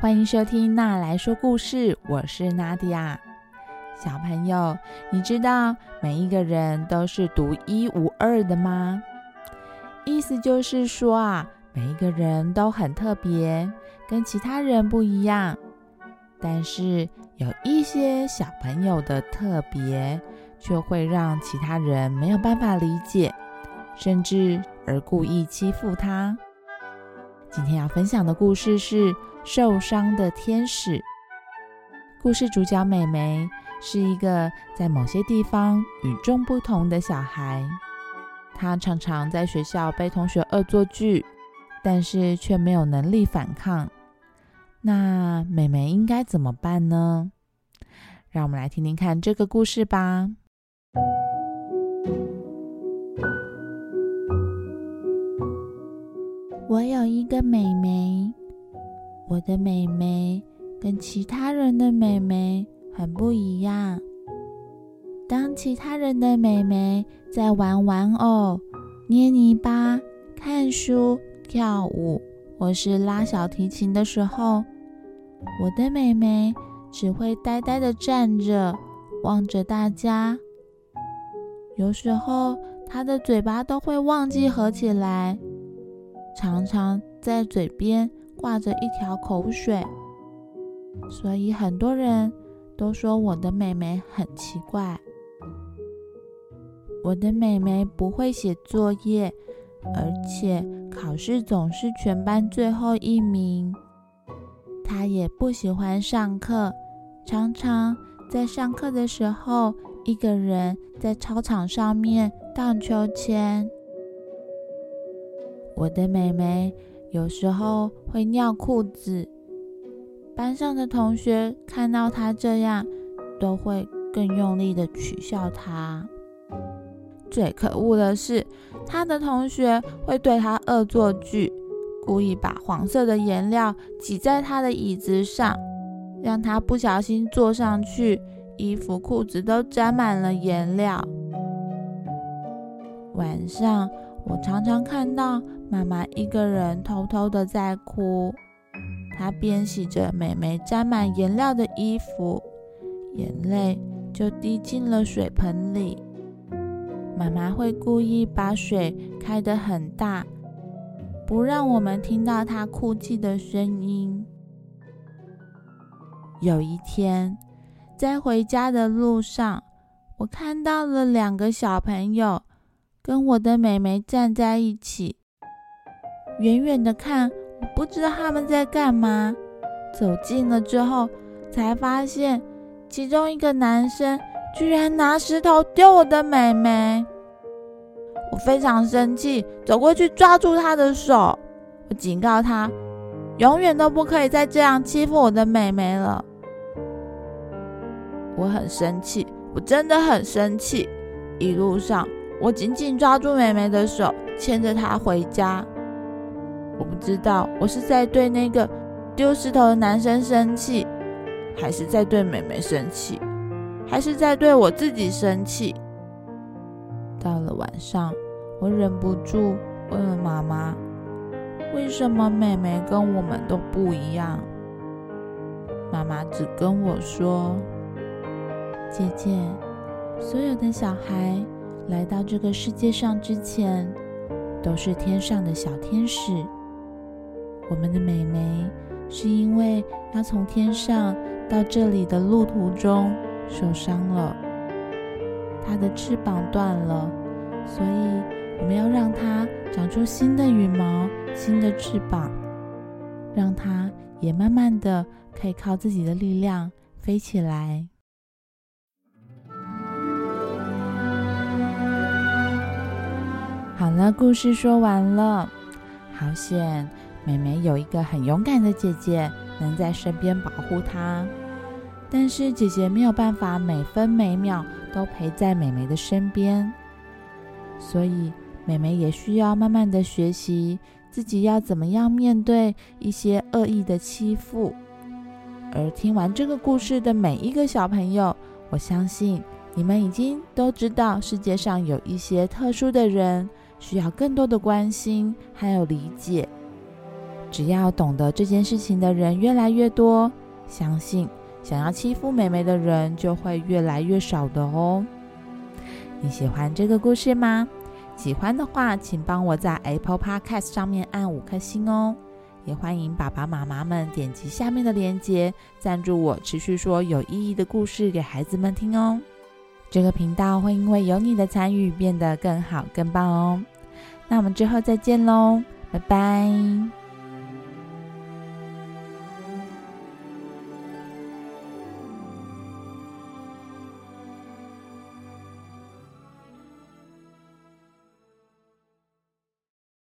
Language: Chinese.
欢迎收听娜来说故事，我是娜迪亚。小朋友，你知道每一个人都是独一无二的吗？意思就是说啊，每一个人都很特别，跟其他人不一样。但是有一些小朋友的特别，却会让其他人没有办法理解，甚至而故意欺负他。今天要分享的故事是。受伤的天使。故事主角美美是一个在某些地方与众不同的小孩。她常常在学校被同学恶作剧，但是却没有能力反抗。那美美应该怎么办呢？让我们来听听看这个故事吧。我有一个妹妹。我的妹妹跟其他人的妹妹很不一样。当其他人的妹妹在玩玩偶、捏泥巴、看书、跳舞，或是拉小提琴的时候，我的妹妹只会呆呆的站着，望着大家。有时候，她的嘴巴都会忘记合起来，常常在嘴边。挂着一条口水，所以很多人都说我的妹妹很奇怪。我的妹妹不会写作业，而且考试总是全班最后一名。她也不喜欢上课，常常在上课的时候一个人在操场上面荡秋千。我的妹妹。有时候会尿裤子，班上的同学看到他这样，都会更用力的取笑他。最可恶的是，他的同学会对他恶作剧，故意把黄色的颜料挤在他的椅子上，让他不小心坐上去，衣服裤子都沾满了颜料。晚上，我常常看到。妈妈一个人偷偷的在哭，她边洗着妹妹沾满颜料的衣服，眼泪就滴进了水盆里。妈妈会故意把水开得很大，不让我们听到她哭泣的声音。有一天，在回家的路上，我看到了两个小朋友跟我的妹妹站在一起。远远的看，我不知道他们在干嘛。走近了之后，才发现其中一个男生居然拿石头丢我的妹妹。我非常生气，走过去抓住他的手，我警告他，永远都不可以再这样欺负我的妹妹了。我很生气，我真的很生气。一路上，我紧紧抓住妹妹的手，牵着她回家。我不知道我是在对那个丢石头的男生生气，还是在对妹妹生气，还是在对我自己生气。到了晚上，我忍不住问了妈妈：“为什么妹妹跟我们都不一样？”妈妈只跟我说：“姐姐，所有的小孩来到这个世界上之前，都是天上的小天使。”我们的美眉是因为要从天上到这里的路途中受伤了，它的翅膀断了，所以我们要让它长出新的羽毛、新的翅膀，让它也慢慢的可以靠自己的力量飞起来。好了，故事说完了，好险。美美有一个很勇敢的姐姐，能在身边保护她。但是姐姐没有办法每分每秒都陪在美美的身边，所以美美也需要慢慢的学习自己要怎么样面对一些恶意的欺负。而听完这个故事的每一个小朋友，我相信你们已经都知道世界上有一些特殊的人需要更多的关心还有理解。只要懂得这件事情的人越来越多，相信想要欺负妹妹的人就会越来越少的哦。你喜欢这个故事吗？喜欢的话，请帮我在 Apple Podcast 上面按五颗星哦。也欢迎爸爸妈妈们点击下面的链接，赞助我持续说有意义的故事给孩子们听哦。这个频道会因为有你的参与变得更好更棒哦。那我们之后再见喽，拜拜。